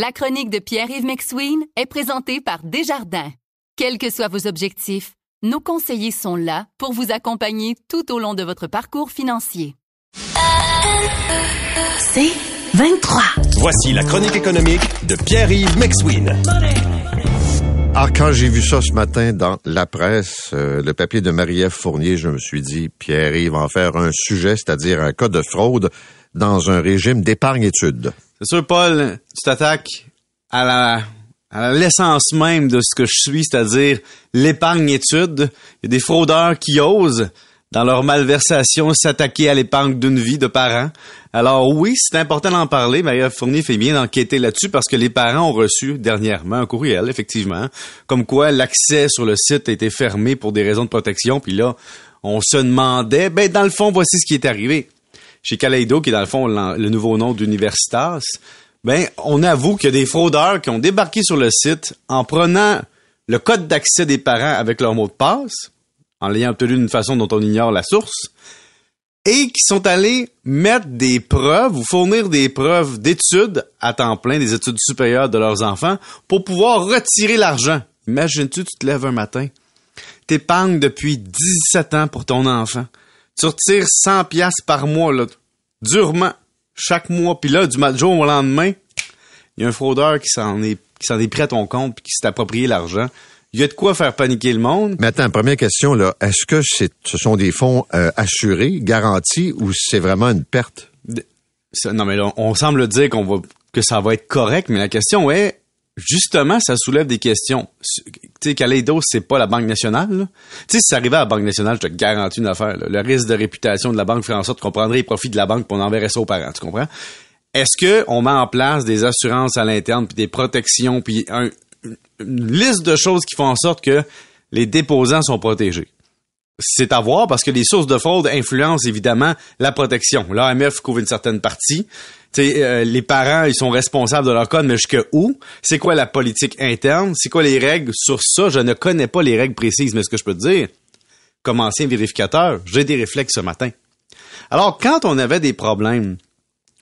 La chronique de Pierre-Yves McSween est présentée par Desjardins. Quels que soient vos objectifs, nos conseillers sont là pour vous accompagner tout au long de votre parcours financier. C'est 23. Voici la chronique économique de Pierre-Yves McSween. Ah, quand j'ai vu ça ce matin dans la presse, euh, le papier de Marie-Ève Fournier, je me suis dit, Pierre-Yves va en faire un sujet, c'est-à-dire un cas de fraude dans un régime d'épargne-études. C'est sûr, Paul, tu t'attaques à la, à l'essence même de ce que je suis, c'est-à-dire l'épargne-étude. Il y a des fraudeurs qui osent, dans leur malversation, s'attaquer à l'épargne d'une vie de parents. Alors oui, c'est important d'en parler. Marie Fournier fait bien d'enquêter là-dessus parce que les parents ont reçu dernièrement un courriel, effectivement, comme quoi l'accès sur le site a été fermé pour des raisons de protection. Puis là, on se demandait, ben dans le fond, voici ce qui est arrivé. Chez Kaleido, qui est dans le fond le nouveau nom d'Universitas, ben on avoue qu'il y a des fraudeurs qui ont débarqué sur le site en prenant le code d'accès des parents avec leur mot de passe, en l'ayant obtenu d'une façon dont on ignore la source, et qui sont allés mettre des preuves ou fournir des preuves d'études à temps plein, des études supérieures de leurs enfants, pour pouvoir retirer l'argent. Imagine-tu, tu te lèves un matin, t'épargnes depuis 17 ans pour ton enfant, tu retires 100 pièces par mois, là, durement, chaque mois, puis là, du jour au lendemain, il y a un fraudeur qui s'en est, qui s'en est pris à ton compte puis qui s'est approprié l'argent. Il y a de quoi faire paniquer le monde. Mais attends, première question, là. Est-ce que c'est, ce sont des fonds euh, assurés, garantis, ou c'est vraiment une perte? non, mais là, on semble dire qu'on va, que ça va être correct, mais la question est, justement, ça soulève des questions. Tu sais, Kaleido, c'est pas la Banque nationale. Tu sais, si ça arrivait à la Banque nationale, je te garantis une affaire. Le risque de réputation de la banque ferait en sorte qu'on prendrait les profits de la banque pour on enverrait ça aux parents. Tu comprends? Est-ce que on met en place des assurances à l'interne, puis des protections, puis une liste de choses qui font en sorte que les déposants sont protégés? C'est à voir parce que les sources de fraude influencent évidemment la protection. L'AMF couvre une certaine partie. Euh, les parents, ils sont responsables de leur code, mais jusqu'à où? C'est quoi la politique interne? C'est quoi les règles? Sur ça? Je ne connais pas les règles précises, mais ce que je peux te dire, comme ancien vérificateur, j'ai des réflexes ce matin. Alors, quand on avait des problèmes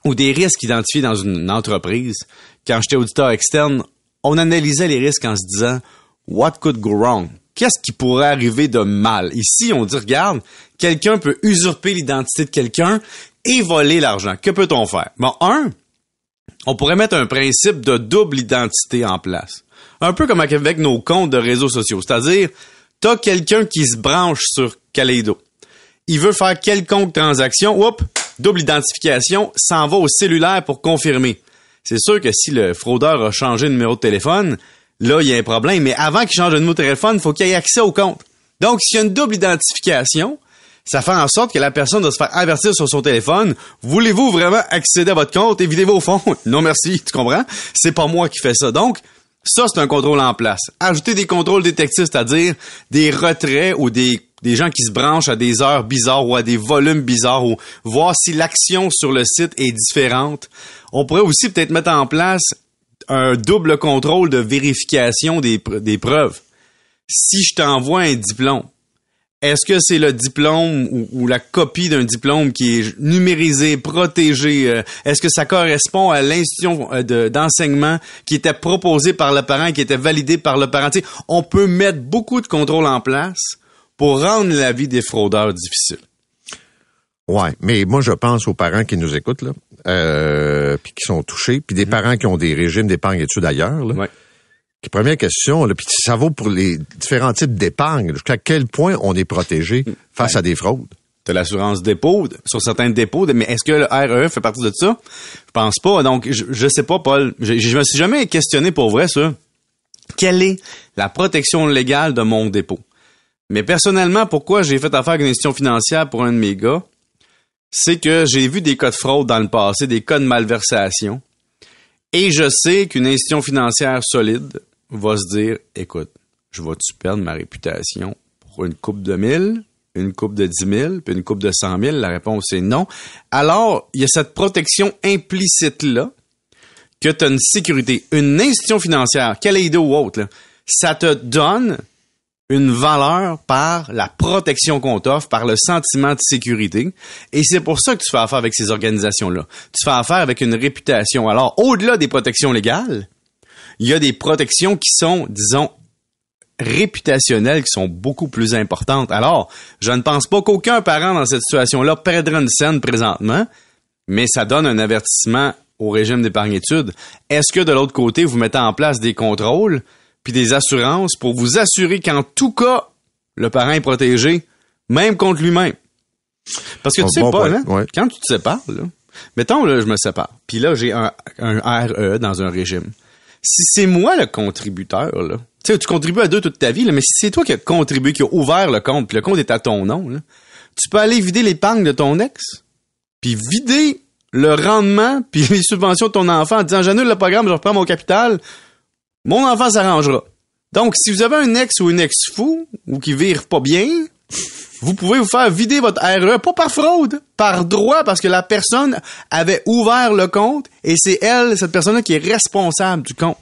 ou des risques identifiés dans une entreprise, quand j'étais auditeur externe, on analysait les risques en se disant, what could go wrong? Qu'est-ce qui pourrait arriver de mal? Ici, on dit, regarde, quelqu'un peut usurper l'identité de quelqu'un et voler l'argent. Que peut-on faire? Bon, un, on pourrait mettre un principe de double identité en place. Un peu comme avec nos comptes de réseaux sociaux. C'est-à-dire, t'as quelqu'un qui se branche sur Kaleido. Il veut faire quelconque transaction, oups, double identification, s'en va au cellulaire pour confirmer. C'est sûr que si le fraudeur a changé de numéro de téléphone, là, il y a un problème. Mais avant qu'il change de numéro de téléphone, il faut qu'il ait accès au compte. Donc, s'il y a une double identification, ça fait en sorte que la personne doit se faire avertir sur son téléphone. Voulez-vous vraiment accéder à votre compte? Et videz-vous au fond? non, merci. Tu comprends? C'est pas moi qui fais ça. Donc, ça, c'est un contrôle en place. Ajouter des contrôles détectives, c'est-à-dire des retraits ou des, des gens qui se branchent à des heures bizarres ou à des volumes bizarres ou voir si l'action sur le site est différente. On pourrait aussi peut-être mettre en place un double contrôle de vérification des, preuves. Si je t'envoie un diplôme, est-ce que c'est le diplôme ou, la copie d'un diplôme qui est numérisé, protégé? Euh, est-ce que ça correspond à l'institution euh, d'enseignement qui était proposée par le parent, qui était validée par le parent? on peut mettre beaucoup de contrôles en place pour rendre la vie des fraudeurs difficile. Ouais, mais moi je pense aux parents qui nous écoutent là, euh, puis qui sont touchés, puis des mhm. parents qui ont des régimes d'épargne études ailleurs. Là. Ouais. première question, là, puis ça vaut pour les différents types d'épargne. Jusqu'à quel point on est protégé face à des fraudes? T'as l'assurance dépôt sur certains dépôts, mais est-ce que le RE fait partie de ça? Je pense pas. Donc, je, je sais pas, Paul. Je, je me suis jamais questionné pour vrai ça. Quelle est la protection légale de mon dépôt? Mais personnellement, pourquoi j'ai fait affaire avec une institution financière pour un de mes gars? C'est que j'ai vu des cas de fraude dans le passé, des cas de malversation, et je sais qu'une institution financière solide va se dire, écoute, je vais-tu perdre ma réputation pour une coupe de mille, une coupe de dix mille, puis une coupe de cent mille? La réponse est non. Alors, il y a cette protection implicite-là que tu as une sécurité. Une institution financière, Kaleido ou autre, ça te donne une valeur par la protection qu'on t'offre, par le sentiment de sécurité. Et c'est pour ça que tu fais affaire avec ces organisations-là. Tu fais affaire avec une réputation. Alors, au-delà des protections légales, il y a des protections qui sont, disons, réputationnelles, qui sont beaucoup plus importantes. Alors, je ne pense pas qu'aucun parent dans cette situation-là perdra une scène présentement, mais ça donne un avertissement au régime d'épargne-études. Est-ce que de l'autre côté, vous mettez en place des contrôles? Puis des assurances pour vous assurer qu'en tout cas, le parent est protégé, même contre lui-même. Parce que tu sais pas, hein, quand tu te sépares, là, mettons, là, je me sépare, puis là, j'ai un, RE dans un régime. Si c'est moi le contributeur, là, tu sais, tu contribues à deux toute ta vie, là, mais si c'est toi qui as contribué, qui a ouvert le compte, puis le compte est à ton nom, là, tu peux aller vider l'épargne de ton ex, puis vider le rendement, puis les subventions de ton enfant en disant, j'annule le programme, je reprends mon capital, mon enfant s'arrangera. Donc, si vous avez un ex ou une ex fou, ou qui vire pas bien, vous pouvez vous faire vider votre RE, pas par fraude, par droit, parce que la personne avait ouvert le compte, et c'est elle, cette personne-là, qui est responsable du compte.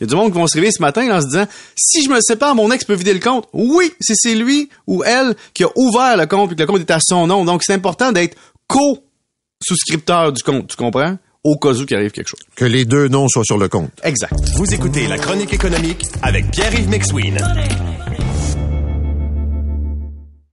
Il y a du monde qui vont se réveiller ce matin en se disant si je me sépare, mon ex peut vider le compte. Oui, si c'est lui ou elle qui a ouvert le compte et que le compte est à son nom. Donc c'est important d'être co-souscripteur du compte, tu comprends? Au cas où qu'il arrive quelque chose. Que les deux noms soient sur le compte. Exact. Vous écoutez La Chronique économique avec Pierre-Yves McSween.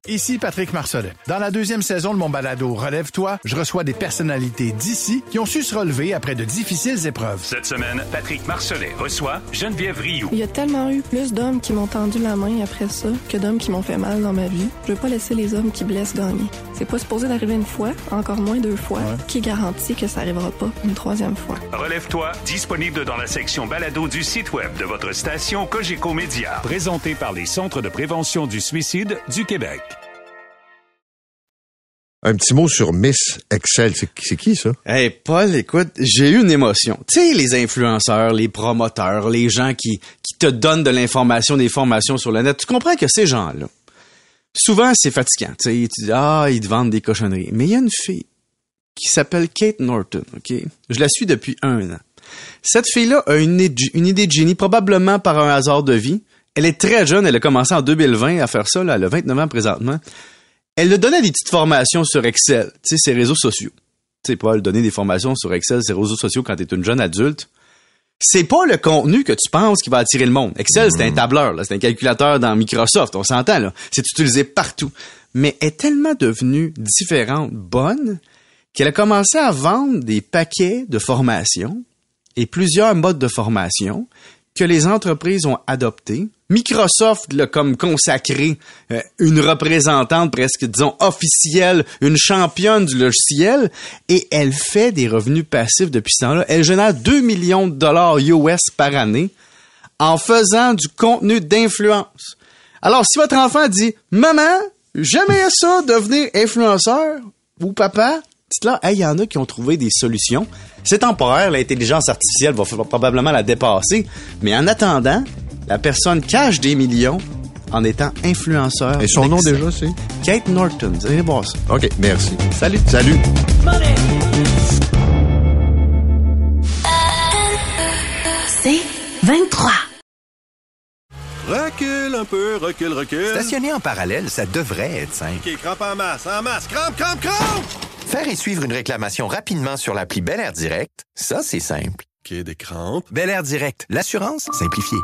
Ici Patrick Marcelet. Dans la deuxième saison de mon balado Relève-toi, je reçois des personnalités d'ici qui ont su se relever après de difficiles épreuves. Cette semaine, Patrick Marcelet reçoit Geneviève Rioux. Il y a tellement eu plus d'hommes qui m'ont tendu la main après ça que d'hommes qui m'ont fait mal dans ma vie. Je veux pas laisser les hommes qui blessent gagner. C'est pas supposé d'arriver une fois, encore moins deux fois. Qui garantit que ça arrivera pas une troisième fois? Relève-toi, disponible dans la section balado du site web de votre station Cogeco Média. Présenté par les Centres de prévention du suicide du Québec. Un petit mot sur Miss Excel. C'est qui, ça? Hey, Paul, écoute, j'ai eu une émotion. Tu sais, les influenceurs, les promoteurs, les gens qui, qui te donnent de l'information, des formations sur le net. Tu comprends que ces gens-là, souvent, c'est fatigant. Tu dis, ah, ils te vendent des cochonneries. Mais il y a une fille qui s'appelle Kate Norton, OK? Je la suis depuis un an. Cette fille-là a une, idée de génie, probablement par un hasard de vie. Elle est très jeune, elle a commencé en 2020 à faire ça, elle a 29 ans présentement elle le donnait des petites formations sur Excel, tu ses réseaux sociaux. Tu sais, Paul, donner des formations sur Excel, ses réseaux sociaux quand tu es une jeune adulte. C'est pas le contenu que tu penses qui va attirer le monde. Excel, c'est un mm. tableur, c'est un calculateur dans Microsoft, on s'entend. C'est utilisé partout. Mais est tellement devenue différente, bonne, qu'elle a commencé à vendre des paquets de formations et plusieurs modes de formation que les entreprises ont adopté. Microsoft l'a comme consacré euh, une représentante presque, disons, officielle, une championne du logiciel, et elle fait des revenus passifs depuis ce temps-là. Elle génère 2 millions de dollars US par année en faisant du contenu d'influence. Alors, si votre enfant dit, maman, j'aimerais ça devenir influenceur, ou papa, dites-là, il y en a qui ont trouvé des solutions. C'est temporaire, l'intelligence artificielle va probablement la dépasser, mais en attendant, la personne cache des millions en étant influenceur. Et son nom déjà, c'est? Kate Norton. Vous allez voir ça. OK, merci. Salut. Salut. C'est 23. Recule un peu, recule, recule. Stationner en parallèle, ça devrait être simple. OK, crampe en masse, en masse, crampe, crampe, crampe! Faire et suivre une réclamation rapidement sur l'appli Bel Air Direct, ça, c'est simple. OK, des crampes. Bel Air Direct, l'assurance simplifiée.